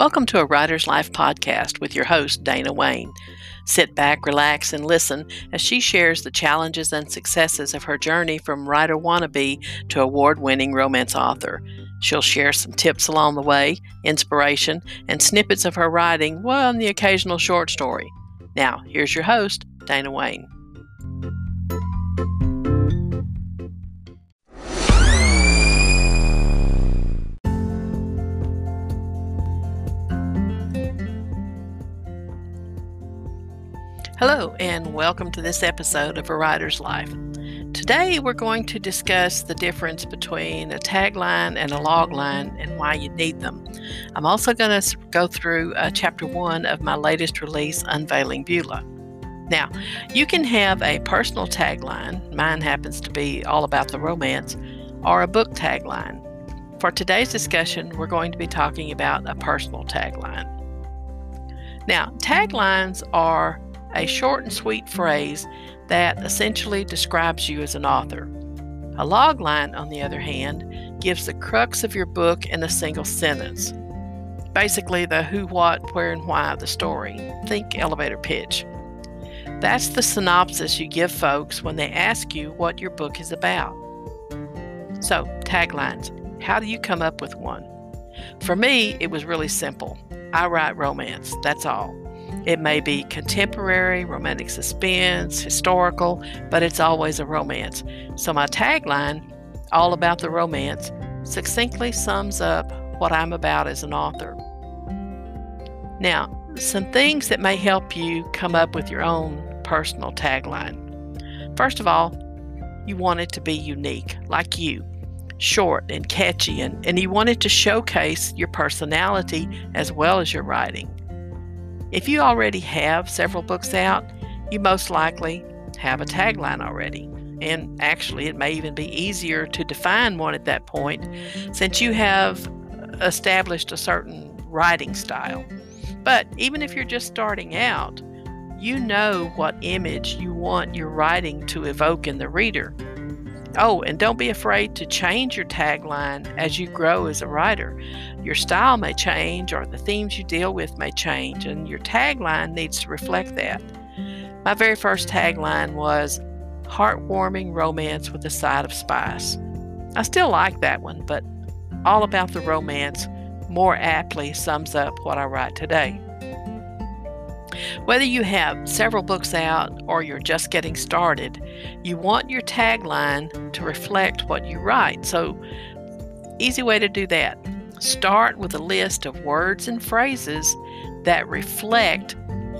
Welcome to a Writer's Life podcast with your host, Dana Wayne. Sit back, relax, and listen as she shares the challenges and successes of her journey from writer wannabe to award winning romance author. She'll share some tips along the way, inspiration, and snippets of her writing, well, and the occasional short story. Now, here's your host, Dana Wayne. Hello, and welcome to this episode of A Writer's Life. Today, we're going to discuss the difference between a tagline and a logline and why you need them. I'm also going to go through uh, chapter one of my latest release, Unveiling Beulah. Now, you can have a personal tagline, mine happens to be all about the romance, or a book tagline. For today's discussion, we're going to be talking about a personal tagline. Now, taglines are a short and sweet phrase that essentially describes you as an author. A logline, on the other hand, gives the crux of your book in a single sentence. Basically, the who, what, where, and why of the story. Think elevator pitch. That's the synopsis you give folks when they ask you what your book is about. So, taglines. How do you come up with one? For me, it was really simple. I write romance, that's all. It may be contemporary, romantic suspense, historical, but it's always a romance. So my tagline, All About the Romance, succinctly sums up what I'm about as an author. Now, some things that may help you come up with your own personal tagline. First of all, you want it to be unique, like you, short and catchy, and, and you want it to showcase your personality as well as your writing. If you already have several books out, you most likely have a tagline already. And actually, it may even be easier to define one at that point since you have established a certain writing style. But even if you're just starting out, you know what image you want your writing to evoke in the reader. Oh, and don't be afraid to change your tagline as you grow as a writer. Your style may change, or the themes you deal with may change, and your tagline needs to reflect that. My very first tagline was heartwarming romance with a side of spice. I still like that one, but all about the romance more aptly sums up what I write today. Whether you have several books out or you're just getting started, you want your tagline to reflect what you write. So, easy way to do that start with a list of words and phrases that reflect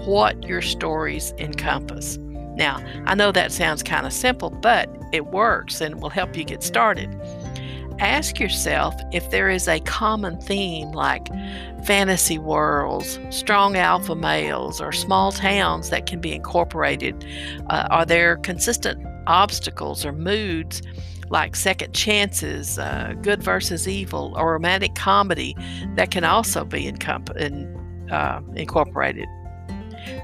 what your stories encompass. Now, I know that sounds kind of simple, but it works and will help you get started ask yourself if there is a common theme like fantasy worlds, strong alpha males, or small towns that can be incorporated. Uh, are there consistent obstacles or moods like second chances, uh, good versus evil, or romantic comedy that can also be in, uh, incorporated?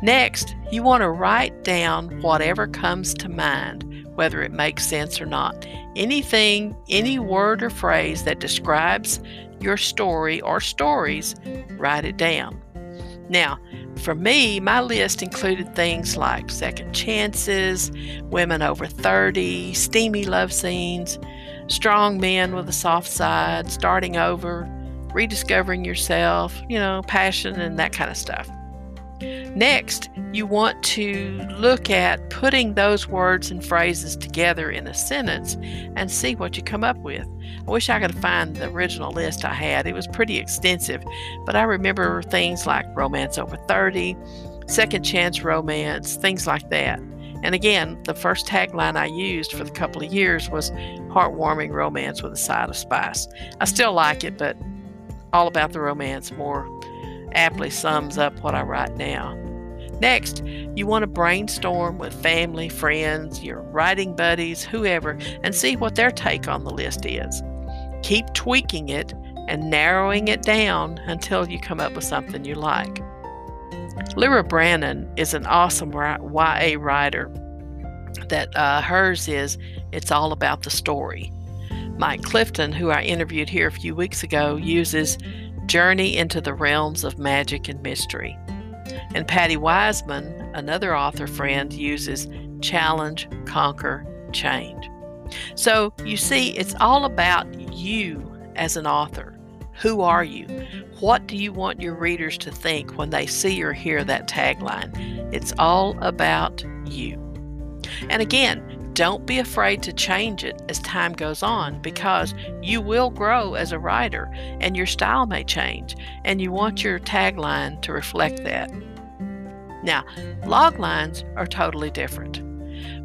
Next, you want to write down whatever comes to mind whether it makes sense or not. Anything, any word or phrase that describes your story or stories, write it down. Now, for me, my list included things like second chances, women over 30, steamy love scenes, strong men with a soft side, starting over, rediscovering yourself, you know, passion and that kind of stuff. Next, you want to look at putting those words and phrases together in a sentence and see what you come up with. I wish I could find the original list I had. It was pretty extensive, but I remember things like romance over 30, second chance romance, things like that. And again, the first tagline I used for the couple of years was heartwarming romance with a side of spice. I still like it, but all about the romance more aptly sums up what I write now. Next, you want to brainstorm with family, friends, your writing buddies, whoever, and see what their take on the list is. Keep tweaking it and narrowing it down until you come up with something you like. Lyra Brannon is an awesome YA writer that uh, hers is It's All About the Story. Mike Clifton, who I interviewed here a few weeks ago, uses journey into the realms of magic and mystery. And Patty Wiseman, another author friend, uses challenge, conquer, change. So you see, it's all about you as an author. Who are you? What do you want your readers to think when they see or hear that tagline? It's all about you. And again, don't be afraid to change it as time goes on because you will grow as a writer and your style may change, and you want your tagline to reflect that. Now, log lines are totally different.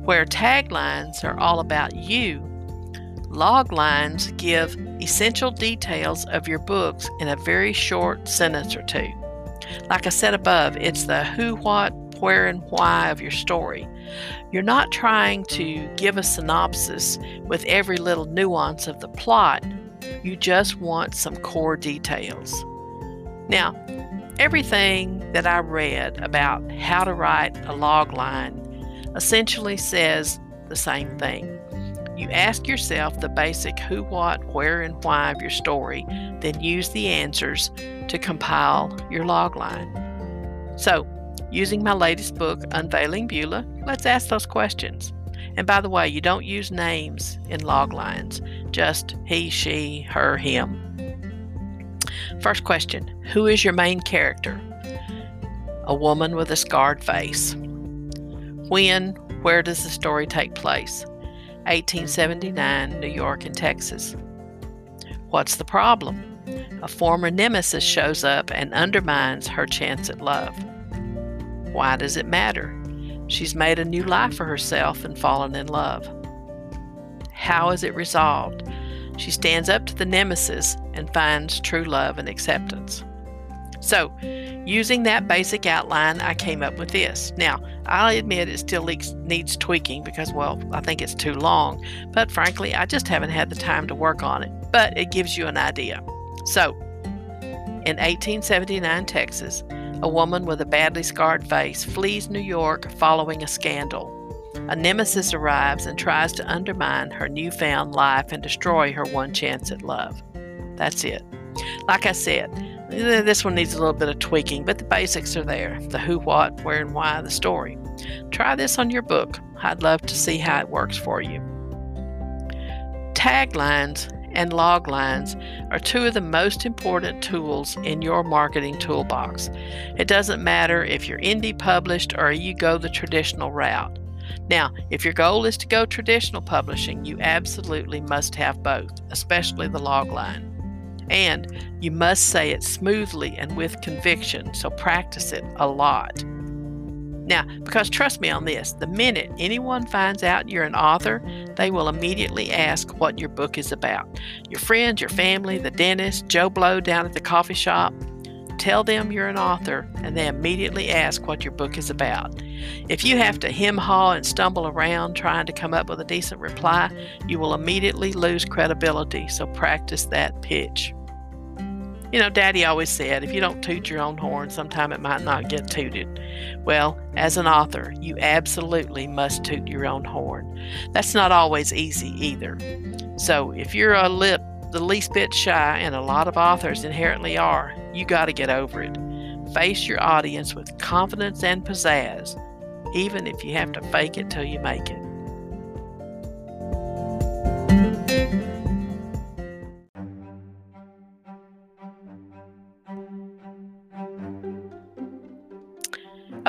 Where taglines are all about you, log lines give essential details of your books in a very short sentence or two. Like I said above, it's the who, what, where, and why of your story. You're not trying to give a synopsis with every little nuance of the plot, you just want some core details. Now, everything that I read about how to write a log line essentially says the same thing. You ask yourself the basic who, what, where, and why of your story, then use the answers to compile your logline. So, using my latest book, Unveiling Beulah, let's ask those questions. And by the way, you don't use names in loglines, just he, she, her, him. First question Who is your main character? A woman with a scarred face. When, where does the story take place? 1879, New York and Texas. What's the problem? A former nemesis shows up and undermines her chance at love. Why does it matter? She's made a new life for herself and fallen in love. How is it resolved? She stands up to the nemesis and finds true love and acceptance. So, using that basic outline, I came up with this. Now, I'll admit it still needs tweaking because, well, I think it's too long, but frankly, I just haven't had the time to work on it. But it gives you an idea. So, in 1879 Texas, a woman with a badly scarred face flees New York following a scandal. A nemesis arrives and tries to undermine her newfound life and destroy her one chance at love. That's it. Like I said, this one needs a little bit of tweaking, but the basics are there the who, what, where, and why of the story. Try this on your book. I'd love to see how it works for you. Taglines and log lines are two of the most important tools in your marketing toolbox. It doesn't matter if you're indie published or you go the traditional route. Now, if your goal is to go traditional publishing, you absolutely must have both, especially the log line. And you must say it smoothly and with conviction, so practice it a lot. Now, because trust me on this, the minute anyone finds out you're an author, they will immediately ask what your book is about. Your friends, your family, the dentist, Joe Blow down at the coffee shop, tell them you're an author, and they immediately ask what your book is about. If you have to hem haw and stumble around trying to come up with a decent reply, you will immediately lose credibility, so practice that pitch. You know, Daddy always said, if you don't toot your own horn, sometime it might not get tooted. Well, as an author, you absolutely must toot your own horn. That's not always easy either. So if you're a lip the least bit shy, and a lot of authors inherently are, you got to get over it. Face your audience with confidence and pizzazz, even if you have to fake it till you make it.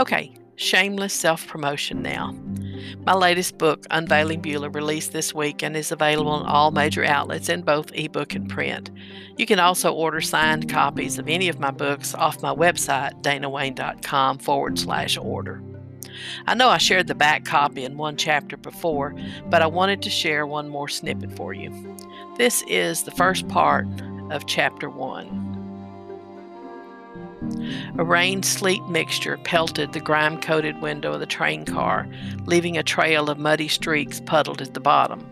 Okay, shameless self promotion now. My latest book, Unveiling Beulah, released this week and is available on all major outlets in both ebook and print. You can also order signed copies of any of my books off my website, danawayne.com forward slash order. I know I shared the back copy in one chapter before, but I wanted to share one more snippet for you. This is the first part of chapter one. A rain sleet mixture pelted the grime coated window of the train car, leaving a trail of muddy streaks puddled at the bottom.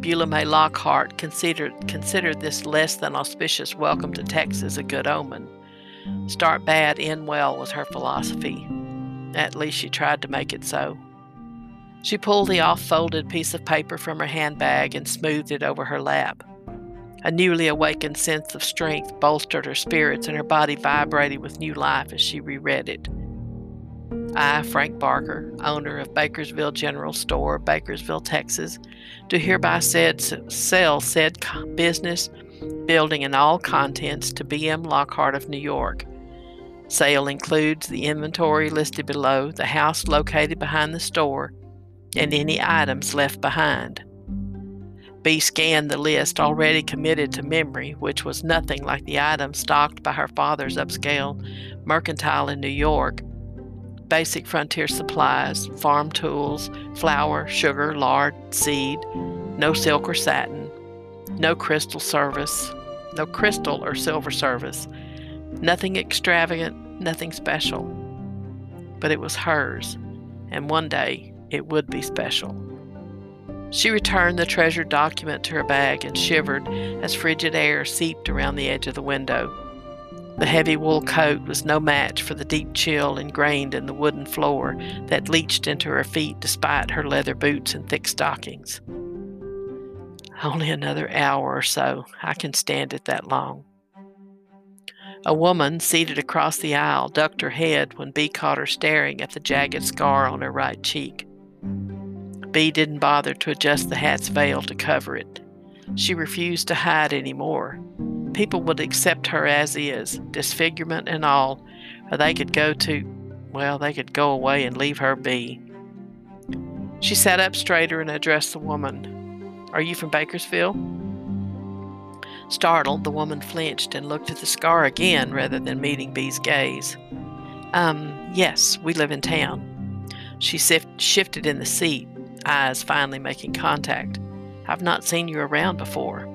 Beulah May Lockhart considered, considered this less than auspicious welcome to Texas a good omen. Start bad, end well was her philosophy. At least she tried to make it so. She pulled the off folded piece of paper from her handbag and smoothed it over her lap. A newly awakened sense of strength bolstered her spirits, and her body vibrated with new life as she reread it. I, Frank Barker, owner of Bakersville General Store, Bakersville, Texas, do hereby said, sell said business, building, and all contents to BM Lockhart of New York. Sale includes the inventory listed below, the house located behind the store, and any items left behind. B scanned the list already committed to memory, which was nothing like the items stocked by her father's upscale mercantile in New York. Basic frontier supplies, farm tools, flour, sugar, lard, seed, no silk or satin, no crystal service, no crystal or silver service, nothing extravagant, nothing special. But it was hers, and one day it would be special. She returned the treasured document to her bag and shivered as frigid air seeped around the edge of the window. The heavy wool coat was no match for the deep chill ingrained in the wooden floor that leached into her feet despite her leather boots and thick stockings. Only another hour or so. I can stand it that long. A woman seated across the aisle ducked her head when B caught her staring at the jagged scar on her right cheek. B didn't bother to adjust the hat's veil to cover it. She refused to hide any more. People would accept her as is, disfigurement and all, or they could go to, well, they could go away and leave her be. She sat up straighter and addressed the woman. Are you from Bakersville? Startled, the woman flinched and looked at the scar again rather than meeting B's gaze. Um, yes, we live in town. She sift- shifted in the seat, eyes finally making contact. I've not seen you around before.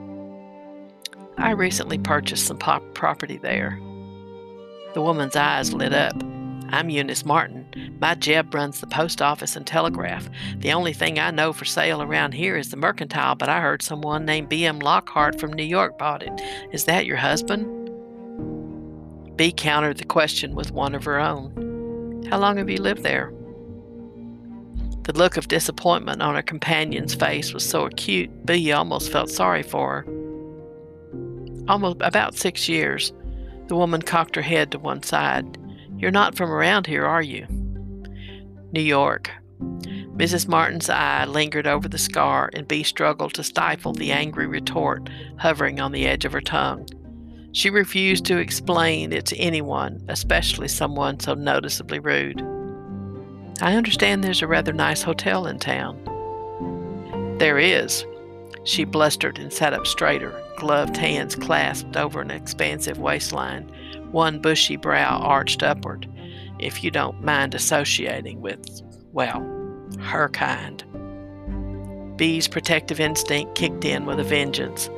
I recently purchased some pop- property there. The woman's eyes lit up. I'm Eunice Martin. My Jeb runs the post office and telegraph. The only thing I know for sale around here is the mercantile, but I heard someone named B.M. Lockhart from New York bought it. Is that your husband? B countered the question with one of her own. How long have you lived there? The look of disappointment on her companion's face was so acute, Bee almost felt sorry for her. Almost about six years. The woman cocked her head to one side. You're not from around here, are you? New York. Mrs. Martin's eye lingered over the scar, and Bee struggled to stifle the angry retort hovering on the edge of her tongue. She refused to explain it to anyone, especially someone so noticeably rude. I understand there's a rather nice hotel in town. There is. She blustered and sat up straighter, gloved hands clasped over an expansive waistline, one bushy brow arched upward. If you don't mind associating with, well, her kind. Bee's protective instinct kicked in with a vengeance.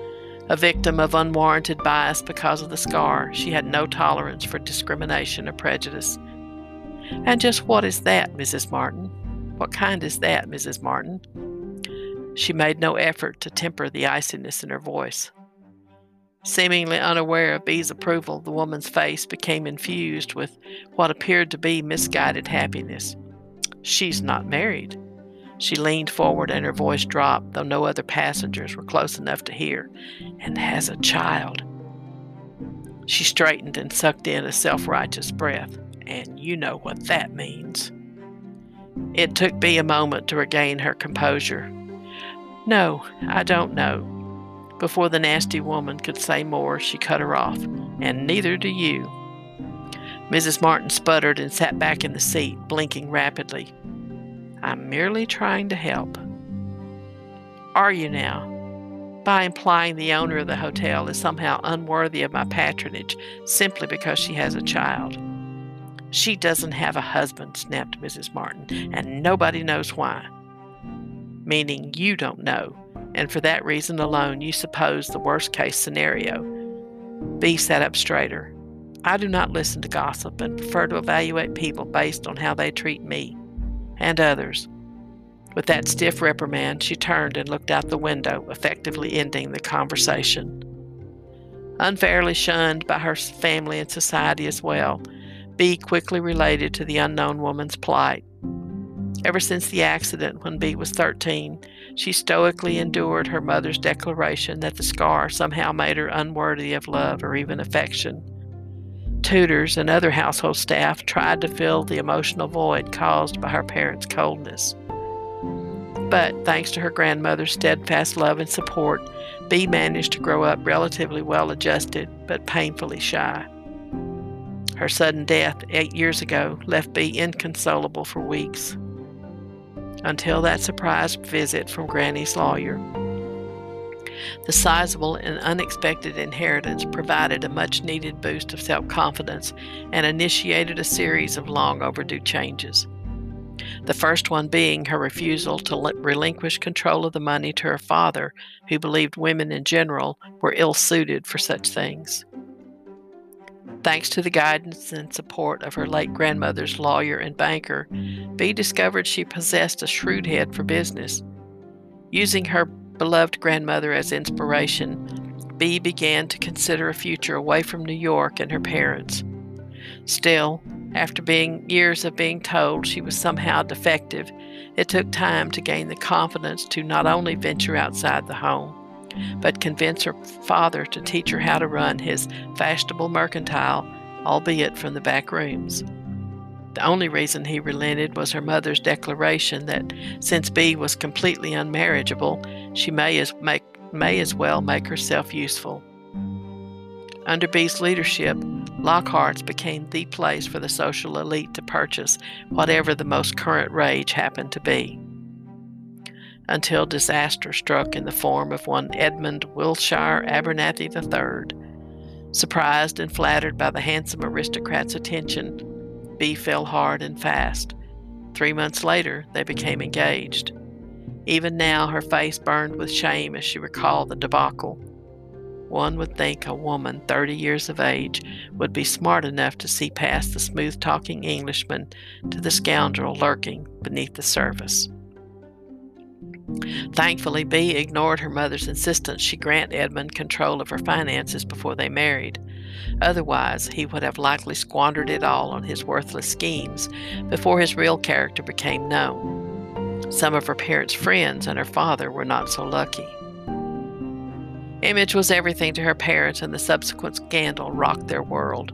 A victim of unwarranted bias because of the scar, she had no tolerance for discrimination or prejudice. And just what is that, Mrs. Martin? What kind is that, Mrs. Martin? She made no effort to temper the iciness in her voice. Seemingly unaware of B's approval, the woman's face became infused with what appeared to be misguided happiness. She's not married. She leaned forward and her voice dropped, though no other passengers were close enough to hear, and has a child. She straightened and sucked in a self righteous breath and you know what that means. It took B a moment to regain her composure. No, I don't know. Before the nasty woman could say more, she cut her off, and neither do you. Mrs. Martin sputtered and sat back in the seat, blinking rapidly. I'm merely trying to help. Are you now? By implying the owner of the hotel is somehow unworthy of my patronage simply because she has a child. She doesn't have a husband, snapped Mrs. Martin, and nobody knows why. Meaning you don't know, and for that reason alone you suppose the worst case scenario. B sat up straighter. I do not listen to gossip and prefer to evaluate people based on how they treat me and others. With that stiff reprimand, she turned and looked out the window, effectively ending the conversation. Unfairly shunned by her family and society as well, B quickly related to the unknown woman's plight. Ever since the accident when B was 13, She stoically endured her mother's declaration that the scar somehow made her unworthy of love or even affection. Tutors and other household staff tried to fill the emotional void caused by her parents' coldness. But thanks to her grandmother's steadfast love and support, Bee managed to grow up relatively well adjusted but painfully shy. Her sudden death eight years ago left Bee inconsolable for weeks until that surprise visit from Granny's lawyer. The sizable and unexpected inheritance provided a much needed boost of self confidence and initiated a series of long overdue changes. The first one being her refusal to relinquish control of the money to her father, who believed women in general were ill suited for such things. Thanks to the guidance and support of her late grandmother's lawyer and banker, Bee discovered she possessed a shrewd head for business. Using her beloved grandmother as inspiration, Bee began to consider a future away from New York and her parents. Still, after being years of being told she was somehow defective, it took time to gain the confidence to not only venture outside the home, but convince her father to teach her how to run his fashionable mercantile, albeit from the back rooms. The only reason he relented was her mother's declaration that since Bee was completely unmarriageable, she may as, make, may as well make herself useful. Under Bee's leadership, Lockhart's became the place for the social elite to purchase whatever the most current rage happened to be until disaster struck in the form of one Edmund Wilshire Abernathy III. Surprised and flattered by the handsome aristocrat's attention, B fell hard and fast. Three months later, they became engaged. Even now, her face burned with shame as she recalled the debacle. One would think a woman 30 years of age would be smart enough to see past the smooth talking Englishman to the scoundrel lurking beneath the surface. Thankfully, Bee ignored her mother's insistence she grant Edmund control of her finances before they married. Otherwise, he would have likely squandered it all on his worthless schemes before his real character became known. Some of her parents' friends and her father were not so lucky. Image was everything to her parents, and the subsequent scandal rocked their world.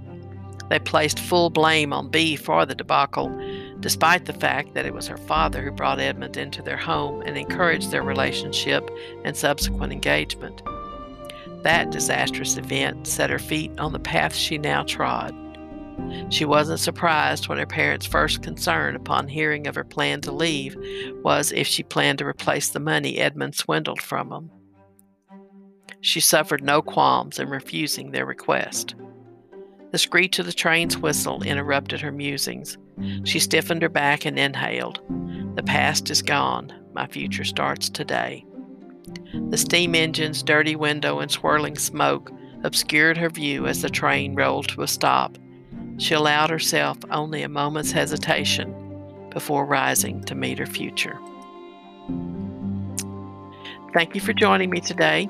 They placed full blame on Bee for the debacle, despite the fact that it was her father who brought Edmund into their home and encouraged their relationship and subsequent engagement. That disastrous event set her feet on the path she now trod. She wasn't surprised when her parents' first concern upon hearing of her plan to leave was if she planned to replace the money Edmund swindled from them. She suffered no qualms in refusing their request. The screech of the train's whistle interrupted her musings. She stiffened her back and inhaled. The past is gone. My future starts today. The steam engine's dirty window and swirling smoke obscured her view as the train rolled to a stop. She allowed herself only a moment's hesitation before rising to meet her future. Thank you for joining me today.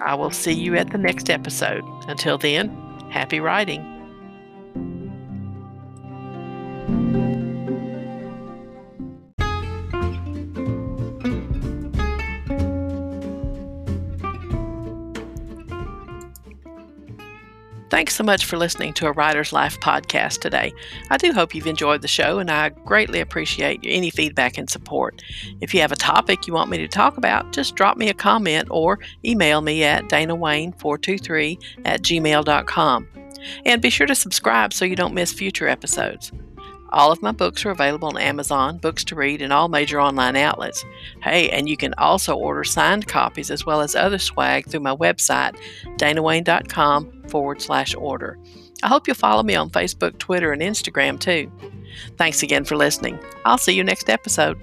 I will see you at the next episode. Until then, happy writing. Thanks so much for listening to a Writer's Life podcast today. I do hope you've enjoyed the show, and I greatly appreciate any feedback and support. If you have a topic you want me to talk about, just drop me a comment or email me at danawayne423 at gmail.com. And be sure to subscribe so you don't miss future episodes. All of my books are available on Amazon, Books2Read, and all major online outlets. Hey, and you can also order signed copies as well as other swag through my website, danawayne.com forward slash order. I hope you'll follow me on Facebook, Twitter, and Instagram too. Thanks again for listening. I'll see you next episode.